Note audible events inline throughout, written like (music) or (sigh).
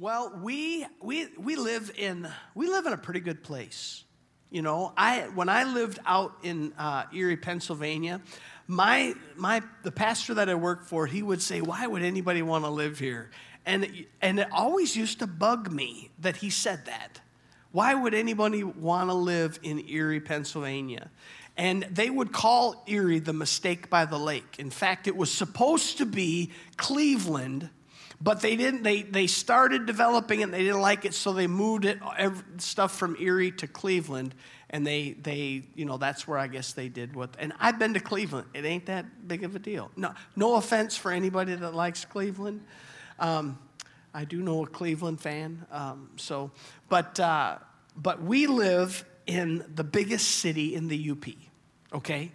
Well, we we we live in we live in a pretty good place. You know, I when I lived out in uh, Erie, Pennsylvania, my my the pastor that I worked for, he would say, "Why would anybody want to live here?" And and it always used to bug me that he said that. Why would anybody want to live in Erie, Pennsylvania? And they would call Erie the mistake by the lake. In fact, it was supposed to be Cleveland but they didn't they, they started developing it and they didn't like it so they moved it every, stuff from erie to cleveland and they they you know that's where i guess they did what and i've been to cleveland. It ain't that big of a deal. No no offense for anybody that likes cleveland. Um, i do know a cleveland fan um, so but uh, but we live in the biggest city in the UP okay?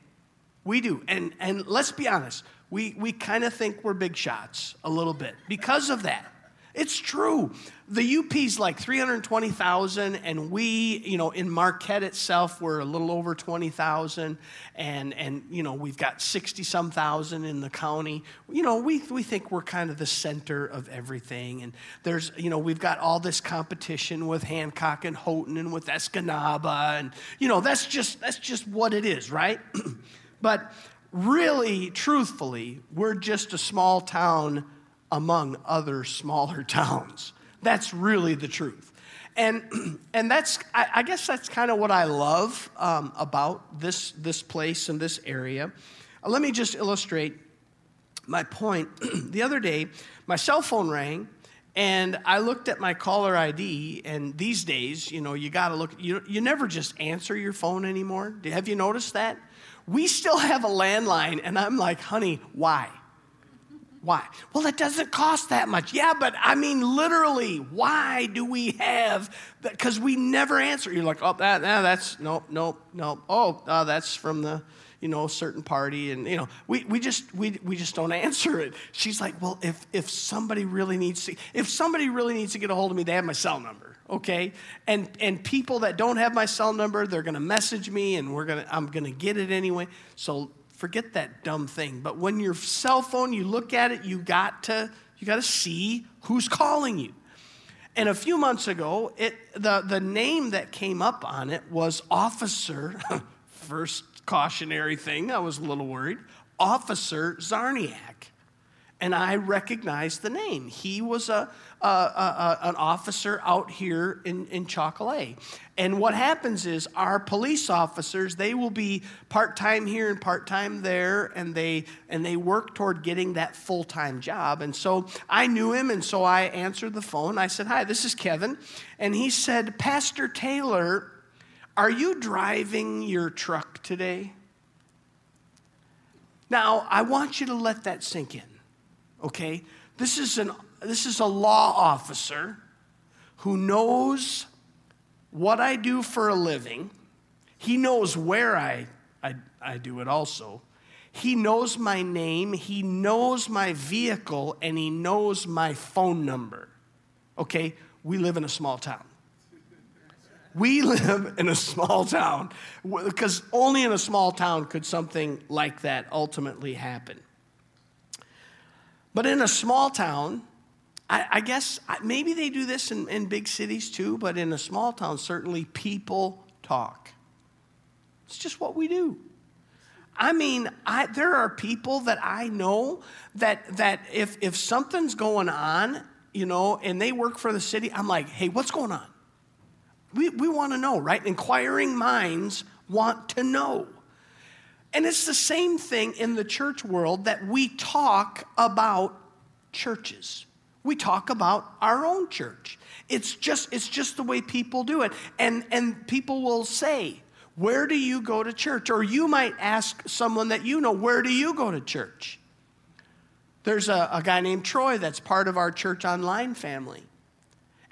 We do and and let's be honest we, we kind of think we're big shots a little bit because of that. It's true. The UP's like 320,000, and we, you know, in Marquette itself, we're a little over 20,000, and, and, you know, we've got 60 some thousand in the county. You know, we, we think we're kind of the center of everything, and there's, you know, we've got all this competition with Hancock and Houghton and with Escanaba, and, you know, that's just, that's just what it is, right? (clears throat) but really, truthfully, we're just a small town among other smaller (laughs) towns. That's really the truth. And, (clears throat) and that's, I, I guess that's kind of what I love um, about this, this place and this area. Uh, let me just illustrate my point. (clears throat) the other day, my cell phone rang, and I looked at my caller ID, and these days, you know, you got to look, you, you never just answer your phone anymore. Have you noticed that? We still have a landline, and I'm like, honey, why? Why? Well, it doesn't cost that much. Yeah, but I mean, literally, why do we have that? Because we never answer. You're like, oh, that, nah, that's, nope, nope, nope. Oh, uh, that's from the, you know, certain party. And, you know, we, we just, we, we just don't answer it. She's like, well, if, if somebody really needs to, if somebody really needs to get a hold of me, they have my cell number okay? And and people that don't have my cell number they're going to message me and we're going to i'm going to get it anyway. So forget that dumb thing. But when your cell phone you look at it you got to you got to see who's calling you. And a few months ago it the the name that came up on it was officer (laughs) first cautionary thing i was a little worried officer zarniak and I recognized the name. He was a, a, a, an officer out here in, in Chocolay. And what happens is our police officers, they will be part-time here and part-time there, and they and they work toward getting that full-time job. And so I knew him, and so I answered the phone. I said, Hi, this is Kevin. And he said, Pastor Taylor, are you driving your truck today? Now, I want you to let that sink in okay? This is, an, this is a law officer who knows what I do for a living. He knows where I, I, I do it also. He knows my name, he knows my vehicle, and he knows my phone number. Okay, we live in a small town. We (laughs) live in a small town because only in a small town could something like that ultimately happen. But in a small town, I, I guess maybe they do this in, in big cities too, but in a small town, certainly people talk. It's just what we do. I mean, I, there are people that I know that, that if, if something's going on, you know, and they work for the city, I'm like, hey, what's going on? We, we want to know, right? Inquiring minds want to know. And it's the same thing in the church world that we talk about churches. We talk about our own church. It's just, it's just the way people do it. And, and people will say, Where do you go to church? Or you might ask someone that you know, Where do you go to church? There's a, a guy named Troy that's part of our church online family.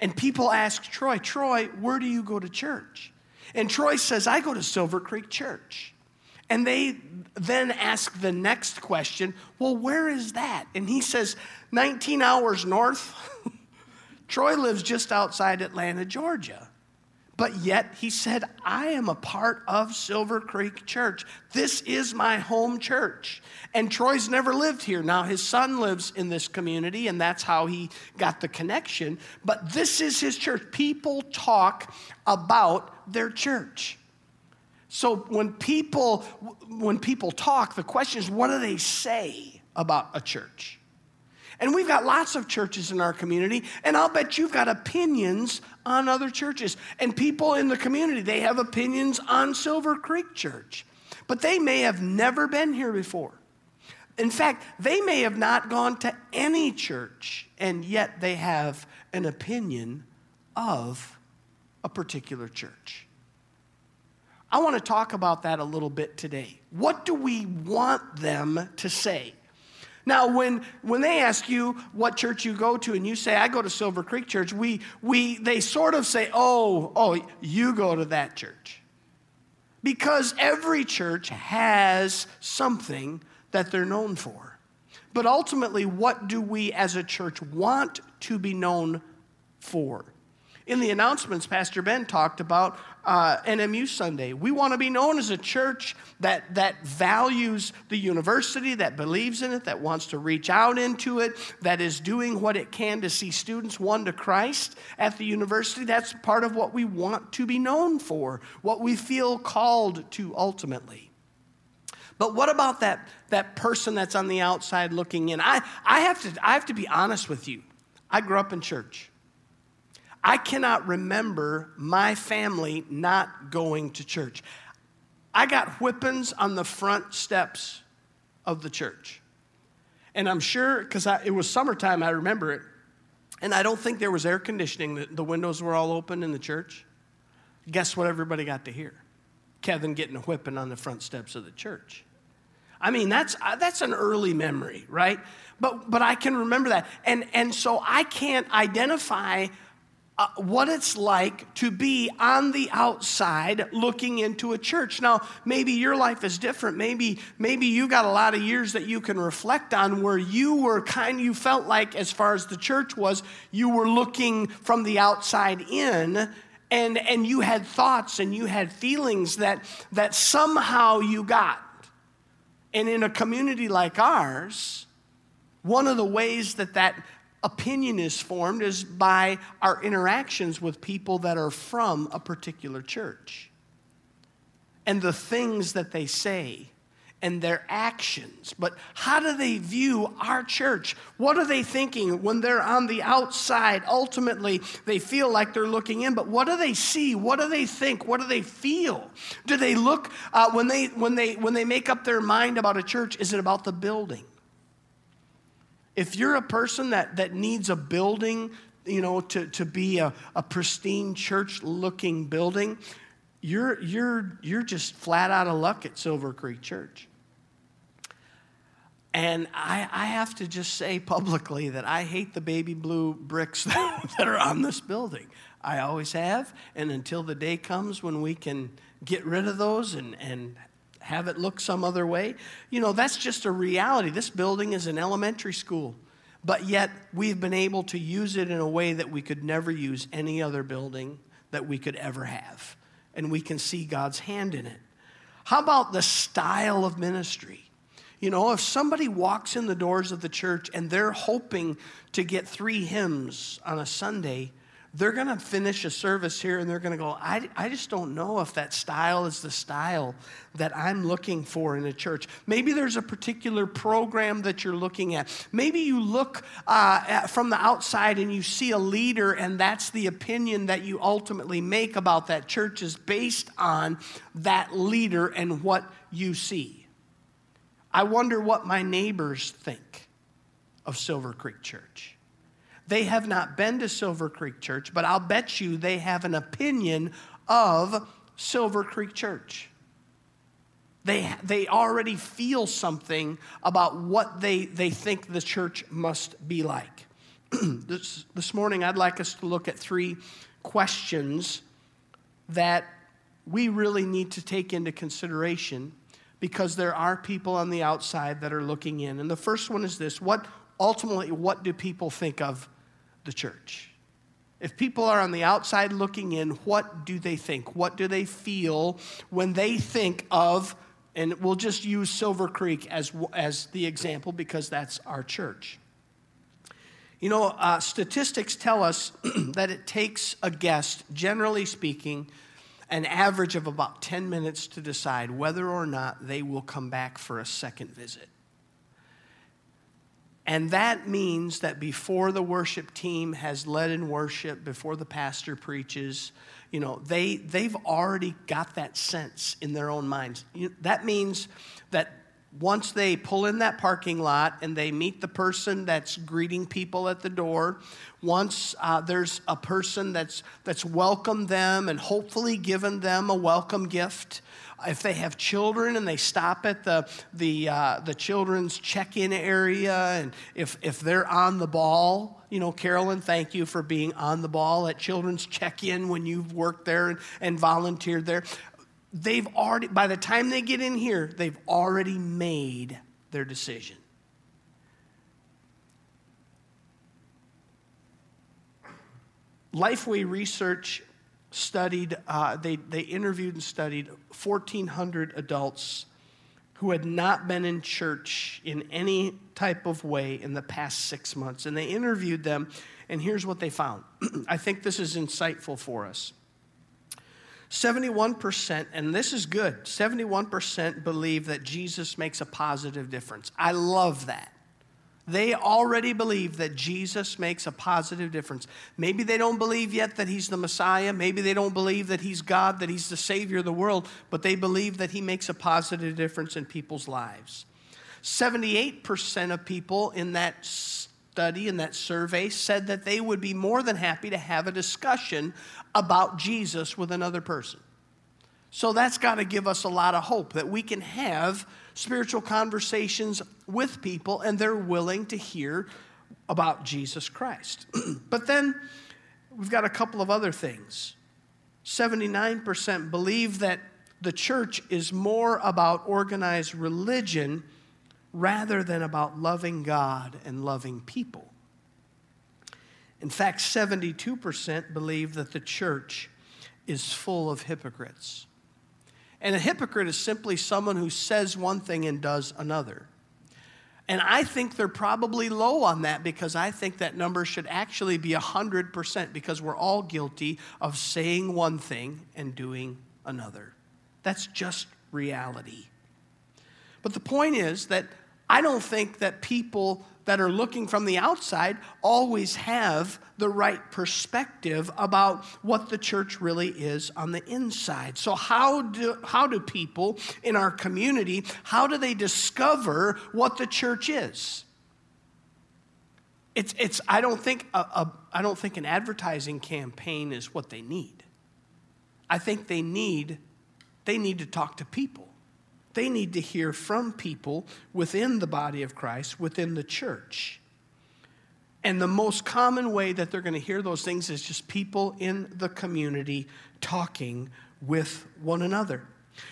And people ask Troy, Troy, where do you go to church? And Troy says, I go to Silver Creek Church. And they then ask the next question, well, where is that? And he says, 19 hours north. (laughs) Troy lives just outside Atlanta, Georgia. But yet he said, I am a part of Silver Creek Church. This is my home church. And Troy's never lived here. Now, his son lives in this community, and that's how he got the connection. But this is his church. People talk about their church. So when people, when people talk, the question is, what do they say about a church? And we've got lots of churches in our community, and I'll bet you've got opinions on other churches. And people in the community, they have opinions on Silver Creek Church, but they may have never been here before. In fact, they may have not gone to any church, and yet they have an opinion of a particular church. I want to talk about that a little bit today. What do we want them to say? Now, when, when they ask you what church you go to and you say, I go to Silver Creek Church, we, we, they sort of say, oh, oh, you go to that church. Because every church has something that they're known for. But ultimately, what do we as a church want to be known for? In the announcements, Pastor Ben talked about uh, NMU Sunday. We want to be known as a church that, that values the university, that believes in it, that wants to reach out into it, that is doing what it can to see students won to Christ at the university. That's part of what we want to be known for, what we feel called to ultimately. But what about that, that person that's on the outside looking in? I, I, have to, I have to be honest with you. I grew up in church. I cannot remember my family not going to church. I got whippings on the front steps of the church. And I'm sure, because it was summertime, I remember it. And I don't think there was air conditioning. The, the windows were all open in the church. Guess what everybody got to hear? Kevin getting a whipping on the front steps of the church. I mean, that's, uh, that's an early memory, right? But, but I can remember that. And, and so I can't identify uh, what it's like to be on the outside looking into a church. Now, maybe your life is different. Maybe, maybe you got a lot of years that you can reflect on where you were kind you felt like, as far as the church was, you were looking from the outside in. And, and you had thoughts and you had feelings that, that somehow you got. And in a community like ours, one of the ways that that opinion is formed is by our interactions with people that are from a particular church and the things that they say and their actions. But how do they view our church? What are they thinking when they're on the outside? Ultimately, they feel like they're looking in, but what do they see? What do they think? What do they feel? Do they look uh, when they when they when they make up their mind about a church? Is it about the building? If you're a person that, that needs a building, you know, to, to be a, a pristine church looking building, you're, you're, you're just flat out of luck at Silver Creek Church. And I, I have to just say publicly that I hate the baby blue bricks (laughs) that, are on this building. I always have. And until the day comes when we can get rid of those and, and have it look some other way. You know, that's just a reality. This building is an elementary school, but yet we've been able to use it in a way that we could never use any other building that we could ever have. And we can see God's hand in it. How about the style of ministry? You know, if somebody walks in the doors of the church and they're hoping to get three hymns on a Sunday, they're going to finish a service here and they're going to go, I, I just don't know if that style is the style that I'm looking for in a church. Maybe there's a particular program that you're looking at. Maybe you look uh, at, from the outside and you see a leader, and that's the opinion that you ultimately make about that church is based on that leader and what you see. I wonder what my neighbors think of Silver Creek Church. They have not been to Silver Creek Church, but I'll bet you they have an opinion of Silver Creek Church. They, they already feel something about what they, they think the church must be like. (clears throat) this, this morning, I'd like us to look at three questions that we really need to take into consideration because there are people on the outside that are looking in. And the first one is this what ultimately, what do people think of the church. If people are on the outside looking in, what do they think? What do they feel when they think of, and we'll just use Silver Creek as, as the example because that's our church. You know, uh, statistics tell us (clears throat) that it takes a guest, generally speaking, an average of about 10 minutes to decide whether or not they will come back for a second visit. And that means that before the worship team has led in worship, before the pastor preaches, you know, they, they've already got that sense in their own minds. You, that means that once they pull in that parking lot and they meet the person that's greeting people at the door, once uh, there's a person that's, that's welcomed them and hopefully given them a welcome gift, if they have children and they stop at the, the, uh, the children's check in area, and if, if they're on the ball, you know, Carolyn, thank you for being on the ball at children's check in when you've worked there and, and volunteered there they've already, by the time they get in here, they've already made their decision. Lifeway Research studied, uh, they, they interviewed and studied 1,400 adults who had not been in church in any type of way in the past six months. And they interviewed them, and here's what they found. (clears throat) I think this is insightful for us. 71%, and this is good, 71% believe that Jesus makes a positive difference. I love that. They already believe that Jesus makes a positive difference. Maybe they don't believe yet that he's the Messiah. Maybe they don't believe that he's God, that he's the Savior of the world, but they believe that he makes a positive difference in people's lives. 78% of people in that study, in that survey, said that they would be more than happy to have a discussion about Jesus with another person. So that's got to give us a lot of hope that we can have spiritual conversations with people and they're willing to hear about Jesus Christ. (clears throat) but then we've got a couple of other things. 79% believe that the church is more about organized religion rather than about loving God and loving people. In fact, 72% believe that the church is full of hypocrites. And a hypocrite is simply someone who says one thing and does another. And I think they're probably low on that because I think that number should actually be 100% because we're all guilty of saying one thing and doing another. That's just reality. But the point is that I don't think that people that are looking from the outside always have the right perspective about what the church really is on the inside. So how do how do people in our community how do they discover what the church is? It's it's I don't think a, a I don't think an advertising campaign is what they need. I think they need they need to talk to people. They need to hear from people within the body of Christ, within the church. And the most common way that they're going to hear those things is just people in the community talking with one another.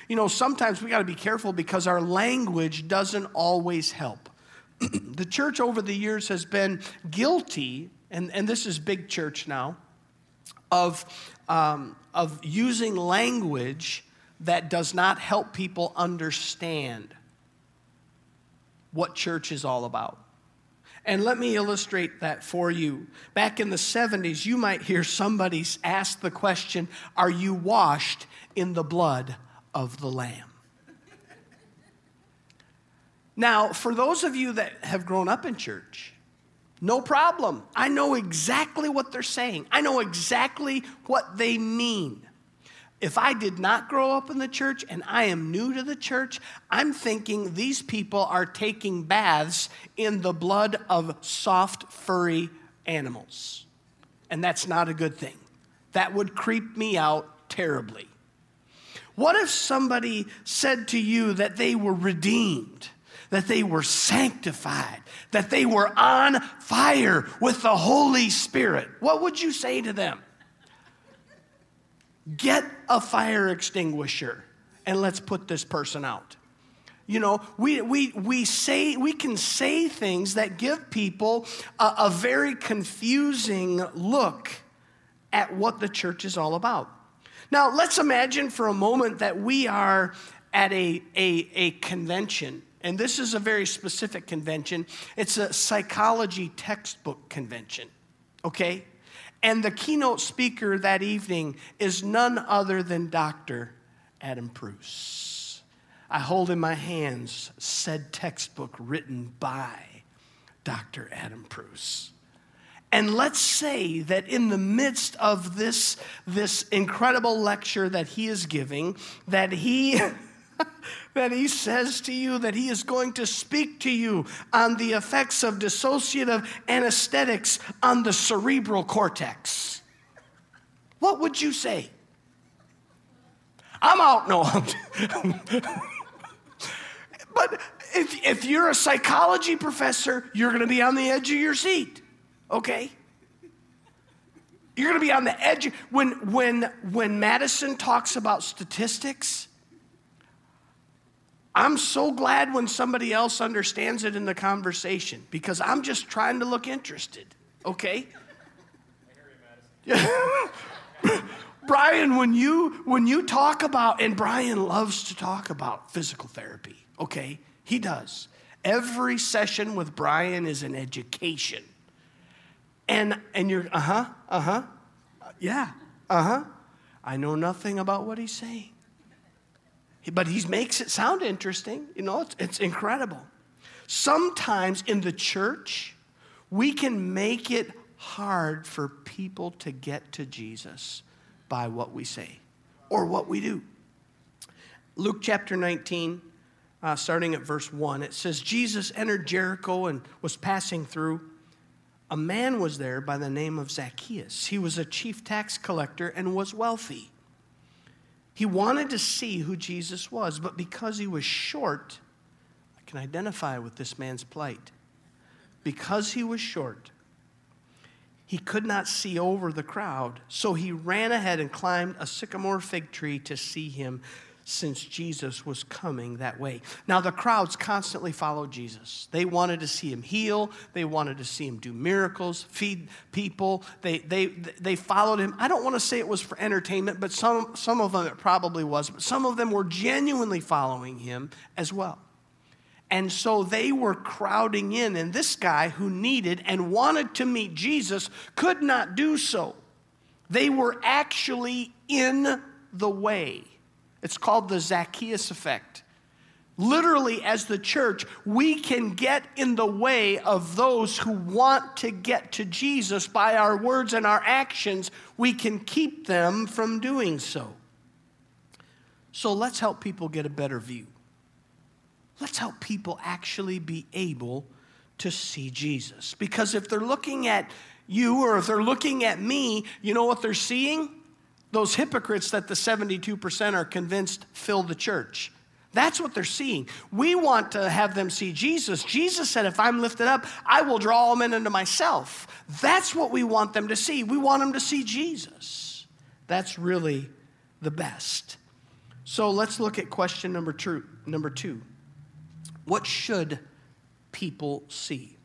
You know, sometimes we got to be careful because our language doesn't always help. (clears throat) the church over the years has been guilty, and, and this is big church now, of, um, of using language that does not help people understand what church is all about. And let me illustrate that for you. Back in the 70s, you might hear somebody ask the question Are you washed in the blood of the Lamb? Now, for those of you that have grown up in church, no problem. I know exactly what they're saying, I know exactly what they mean if I did not grow up in the church and I am new to the church, I'm thinking these people are taking baths in the blood of soft, furry animals. And that's not a good thing. That would creep me out terribly. What if somebody said to you that they were redeemed, that they were sanctified, that they were on fire with the Holy Spirit? What would you say to them? Get a fire extinguisher and let's put this person out. You know, we, we, we, say, we can say things that give people a, a very confusing look at what the church is all about. Now, let's imagine for a moment that we are at a, a, a convention, and this is a very specific convention. It's a psychology textbook convention, okay? And the keynote speaker that evening is none other than Dr. Adam Pruess. I hold in my hands said textbook written by Dr. Adam Pruess. And let's say that in the midst of this, this incredible lecture that he is giving, that he (laughs) (laughs) that he says to you that he is going to speak to you on the effects of dissociative anesthetics on the cerebral cortex. What would you say? I'm out. No. (laughs) but if, if you're a psychology professor, you're going to be on the edge of your seat okay? You're going to be on the edge. When, when, when Madison talks about statistics, I'm so glad when somebody else understands it in the conversation because I'm just trying to look interested, okay? (laughs) Brian, when you when you talk about and Brian loves to talk about physical therapy, okay? He does. Every session with Brian is an education. And, and you're, uh huh, uh huh, yeah, uh huh. I know nothing about what he's saying. But he makes it sound interesting. You know, it's, it's incredible. Sometimes in the church, we can make it hard for people to get to Jesus by what we say or what we do. Luke chapter 19, uh, starting at verse 1, it says, Jesus entered Jericho and was passing through a man was there by the name of Zacchaeus. He was a chief tax collector and was wealthy. He wanted to see who Jesus was, but because he was short, I can identify with this man's plight. Because he was short, he could not see over the crowd, so he ran ahead and climbed a sycamore fig tree to see him since Jesus was coming that way. Now, the crowds constantly followed Jesus. They wanted to see him heal, they wanted to see him do miracles, feed people. They, they, they followed him. I don't want to say it was for entertainment, but some, some of them it probably was, but some of them were genuinely following him as well. And so they were crowding in, and this guy who needed and wanted to meet Jesus could not do so. They were actually in the way. It's called the Zacchaeus effect. Literally, as the church, we can get in the way of those who want to get to Jesus by our words and our actions. We can keep them from doing so. So let's help people get a better view. Let's help people actually be able to see Jesus. Because if they're looking at you or if they're looking at me, you know what they're seeing? Those hypocrites that the 72% are convinced fill the church. That's what they're seeing. We want to have them see Jesus. Jesus said, If I'm lifted up, I will draw all men into myself. That's what we want them to see. We want them to see Jesus. That's really the best. So let's look at question number two. Number two. What should people see?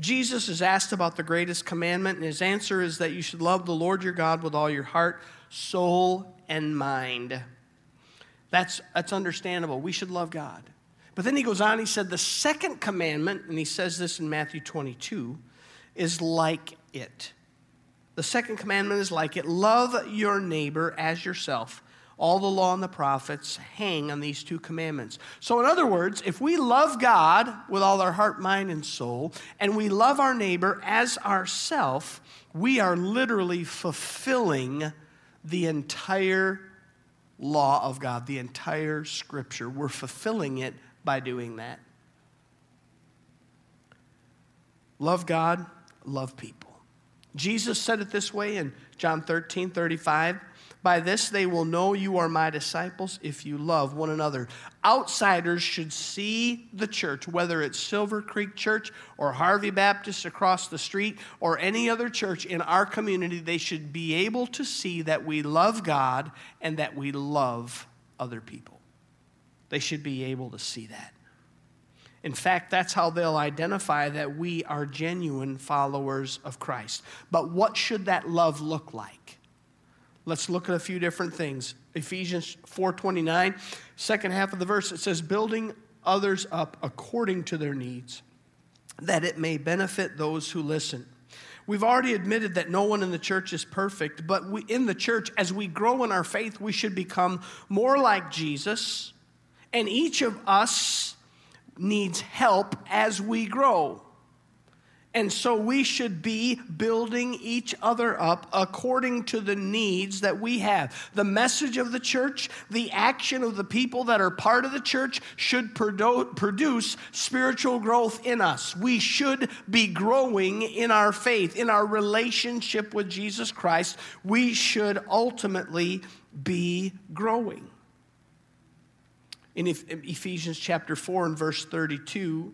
Jesus is asked about the greatest commandment, and his answer is that you should love the Lord your God with all your heart, soul, and mind. That's, that's understandable. We should love God. But then he goes on, he said, the second commandment, and he says this in Matthew 22, is like it. The second commandment is like it love your neighbor as yourself. All the law and the prophets hang on these two commandments. So, in other words, if we love God with all our heart, mind, and soul, and we love our neighbor as ourself, we are literally fulfilling the entire law of God, the entire scripture. We're fulfilling it by doing that. Love God, love people. Jesus said it this way in John 13 35. By this they will know you are my disciples if you love one another. Outsiders should see the church, whether it's Silver Creek Church or Harvey Baptist across the street or any other church in our community, they should be able to see that we love God and that we love other people. They should be able to see that. In fact, that's how they'll identify that we are genuine followers of Christ. But what should that love look like? Let's look at a few different things. Ephesians 4:29, second half of the verse it says building others up according to their needs, that it may benefit those who listen. We've already admitted that no one in the church is perfect, but we, in the church, as we grow in our faith, we should become more like Jesus, and each of us needs help as we grow. And so we should be building each other up according to the needs that we have. The message of the church, the action of the people that are part of the church should produce spiritual growth in us. We should be growing in our faith, in our relationship with Jesus Christ. We should ultimately be growing. In Ephesians chapter 4 and verse 32,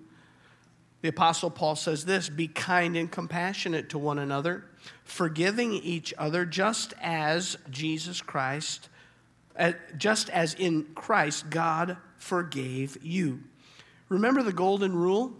the Apostle Paul says this Be kind and compassionate to one another, forgiving each other, just as Jesus Christ, uh, just as in Christ God forgave you. Remember the golden rule?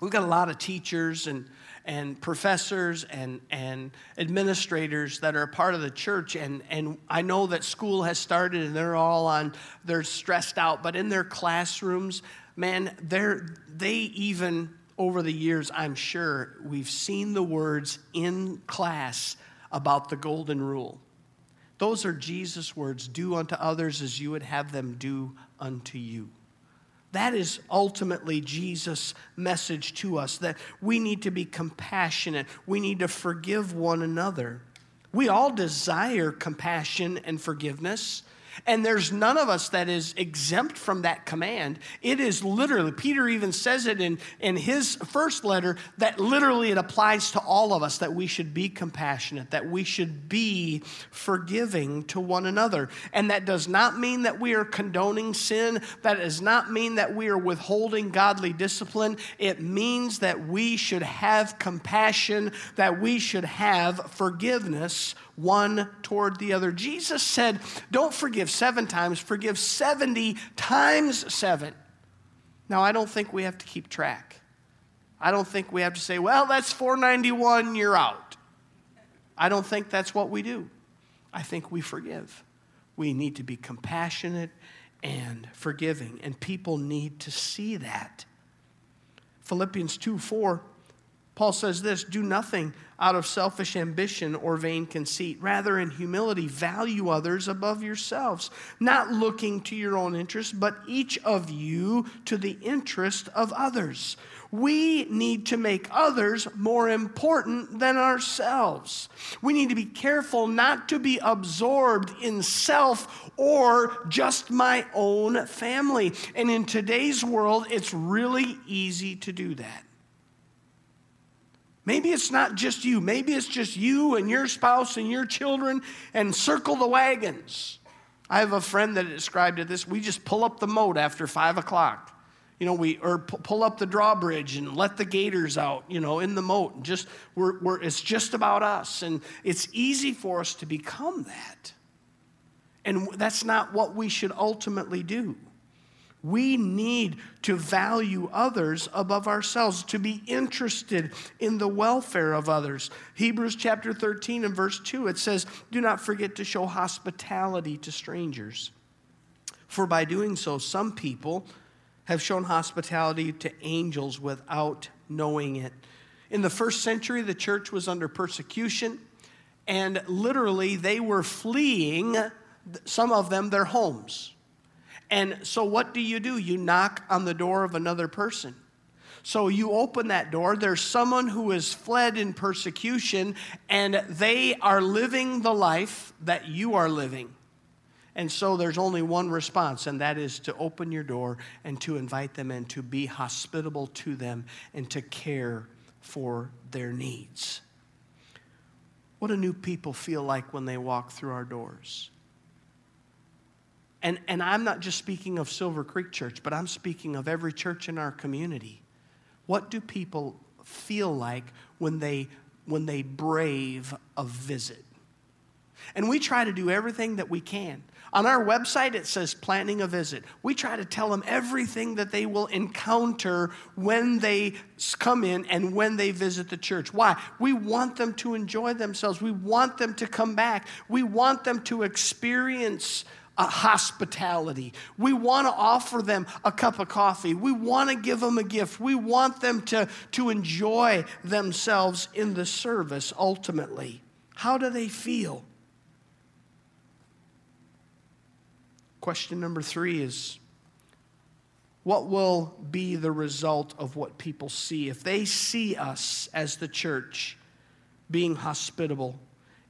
We've got a lot of teachers and, and professors and, and administrators that are a part of the church. And, and I know that school has started and they're all on, they're stressed out, but in their classrooms, man, they even, over the years, I'm sure, we've seen the words in class about the golden rule. Those are Jesus' words do unto others as you would have them do unto you. That is ultimately Jesus' message to us that we need to be compassionate. We need to forgive one another. We all desire compassion and forgiveness. And there's none of us that is exempt from that command. It is literally, Peter even says it in, in his first letter, that literally it applies to all of us that we should be compassionate, that we should be forgiving to one another. And that does not mean that we are condoning sin, that does not mean that we are withholding godly discipline. It means that we should have compassion, that we should have forgiveness one toward the other. Jesus said, Don't forgive seven times, forgive 70 times seven. Now, I don't think we have to keep track. I don't think we have to say, Well, that's 491, you're out. I don't think that's what we do. I think we forgive. We need to be compassionate and forgiving, and people need to see that. Philippians 2 4 Paul says this do nothing out of selfish ambition or vain conceit. Rather, in humility, value others above yourselves, not looking to your own interest, but each of you to the interest of others. We need to make others more important than ourselves. We need to be careful not to be absorbed in self or just my own family. And in today's world, it's really easy to do that. Maybe it's not just you. Maybe it's just you and your spouse and your children and circle the wagons. I have a friend that described it this we just pull up the moat after five o'clock. You know, we or pull up the drawbridge and let the gators out, you know, in the moat. And just we're, we're it's just about us. And it's easy for us to become that. And that's not what we should ultimately do. We need to value others above ourselves, to be interested in the welfare of others. Hebrews chapter 13 and verse 2, it says, Do not forget to show hospitality to strangers. For by doing so, some people have shown hospitality to angels without knowing it. In the first century, the church was under persecution, and literally they were fleeing, some of them, their homes. And so, what do you do? You knock on the door of another person. So you open that door. There's someone who has fled in persecution, and they are living the life that you are living. And so there's only one response, and that is to open your door and to invite them in, to be hospitable to them, and to care for their needs. What do new people feel like when they walk through our doors? And, and I'm not just speaking of Silver Creek Church, but I'm speaking of every church in our community. What do people feel like when they, when they brave a visit? And we try to do everything that we can. On our website, it says planning a visit. We try to tell them everything that they will encounter when they come in and when they visit the church. Why? We want them to enjoy themselves. We want them to come back. We want them to experience uh, hospitality. We want to offer them a cup of coffee. We want to give them a gift. We want them to, to enjoy themselves in the service ultimately. How do they feel? Question number three is what will be the result of what people see? If they see us as the church being hospitable,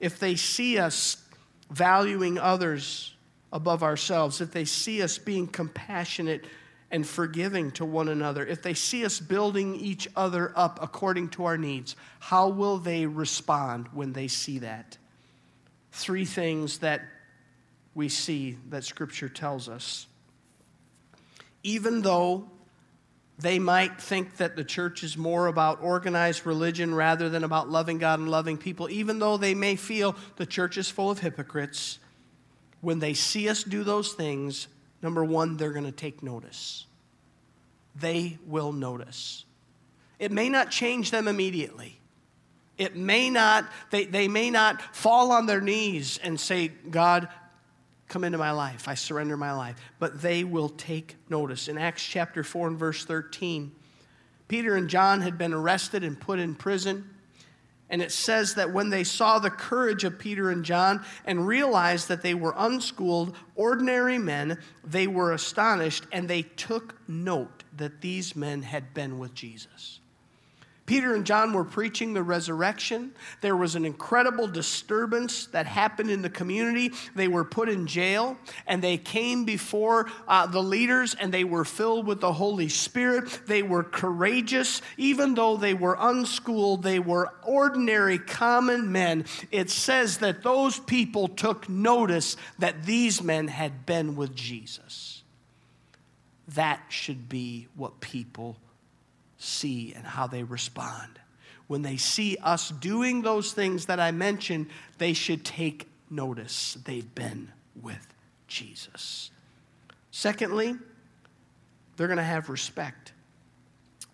if they see us valuing others above ourselves, if they see us being compassionate and forgiving to one another, if they see us building each other up according to our needs, how will they respond when they see that? Three things that we see that Scripture tells us. Even though they might think that the church is more about organized religion rather than about loving God and loving people, even though they may feel the church is full of hypocrites, when they see us do those things, number one, they're going to take notice. They will notice. It may not change them immediately. It may not, they, they may not fall on their knees and say, God, come into my life. I surrender my life. But they will take notice. In Acts chapter 4 and verse 13, Peter and John had been arrested and put in prison. And it says that when they saw the courage of Peter and John and realized that they were unschooled, ordinary men, they were astonished and they took note that these men had been with Jesus. Peter and John were preaching the resurrection. There was an incredible disturbance that happened in the community. They were put in jail and they came before uh, the leaders and they were filled with the Holy Spirit. They were courageous. Even though they were unschooled, they were ordinary, common men. It says that those people took notice that these men had been with Jesus. That should be what people see and how they respond. When they see us doing those things that I mentioned, they should take notice. They've been with Jesus. Secondly, they're going to have respect.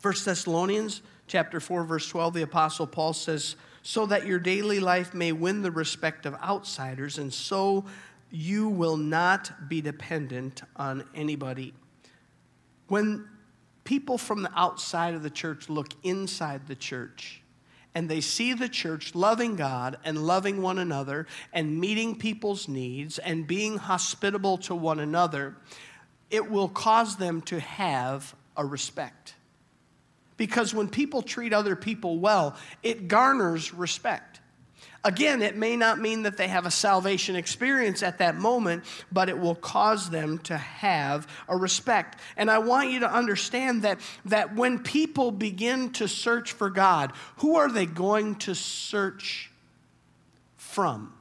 1 Thessalonians chapter 4 verse 12 the apostle Paul says so that your daily life may win the respect of outsiders and so you will not be dependent on anybody. When people from the outside of the church look inside the church and they see the church loving God and loving one another and meeting people's needs and being hospitable to one another, it will cause them to have a respect. Because when people treat other people well, it garners respect. Again, it may not mean that they have a salvation experience at that moment, but it will cause them to have a respect. And I want you to understand that, that when people begin to search for God, who are they going to search from?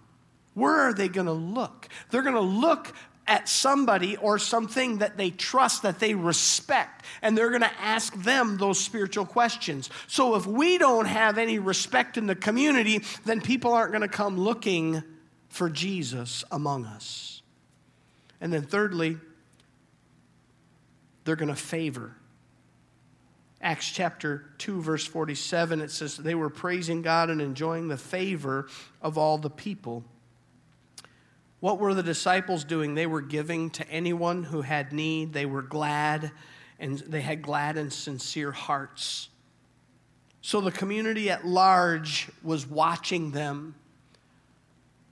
Where are they going to look? They're going to look at somebody or something that they trust, that they respect, and they're going to ask them those spiritual questions. So if we don't have any respect in the community, then people aren't going to come looking for Jesus among us. And then thirdly, they're going to favor. Acts chapter 2, verse 47, it says they were praising God and enjoying the favor of all the people. What were the disciples doing? They were giving to anyone who had need. They were glad, and they had glad and sincere hearts. So the community at large was watching them.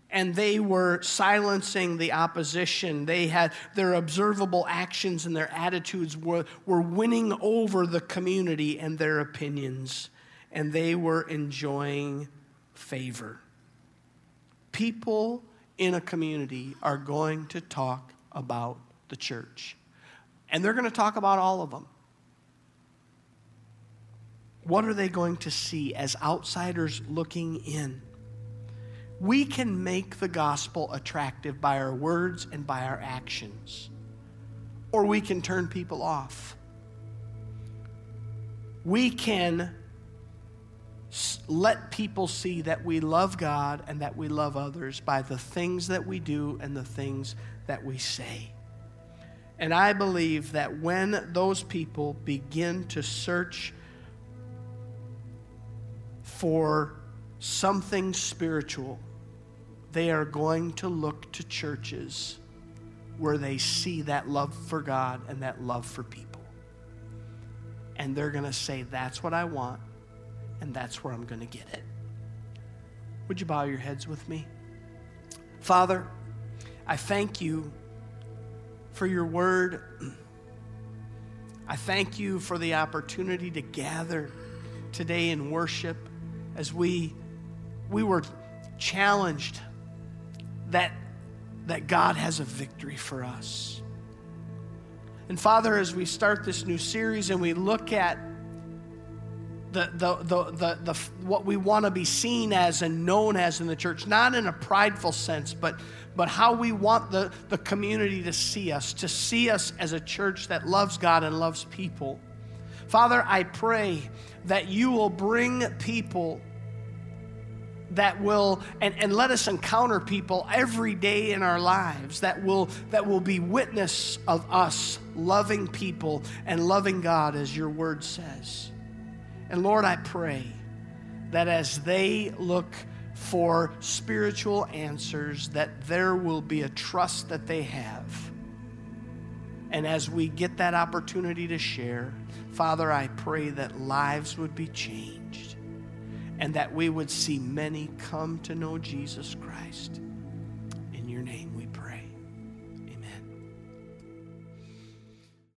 And they were silencing the opposition. They had their observable actions and their attitudes were, were winning over the community and their opinions. And they were enjoying favor. People in a community are going to talk about the church. And they're going to talk about all of them. What are they going to see as outsiders looking in? We can make the gospel attractive by our words and by our actions, or we can turn people off. We can let people see that we love God and that we love others by the things that we do and the things that we say. And I believe that when those people begin to search for something spiritual, they are going to look to churches where they see that love for God and that love for people. And they're going to say, That's what I want and that's where I'm going to get it. Would you bow your heads with me? Father, I thank you for your word. I thank you for the opportunity to gather today in worship as we, we were challenged that, that God has a victory for us. And Father, as we start this new series and we look at the, the, the, the, the, what we want to be seen as and known as in the church, not in a prideful sense, but, but how we want the, the community to see us, to see us as a church that loves God and loves people. Father, I pray that you will bring people that will and, and let us encounter people every day in our lives that will that will be witness of us loving people and loving God as your word says. And Lord, I pray that as they look for spiritual answers, that there will be a trust that they have. And as we get that opportunity to share, Father, I pray that lives would be changed and that we would see many come to know Jesus Christ. In your name.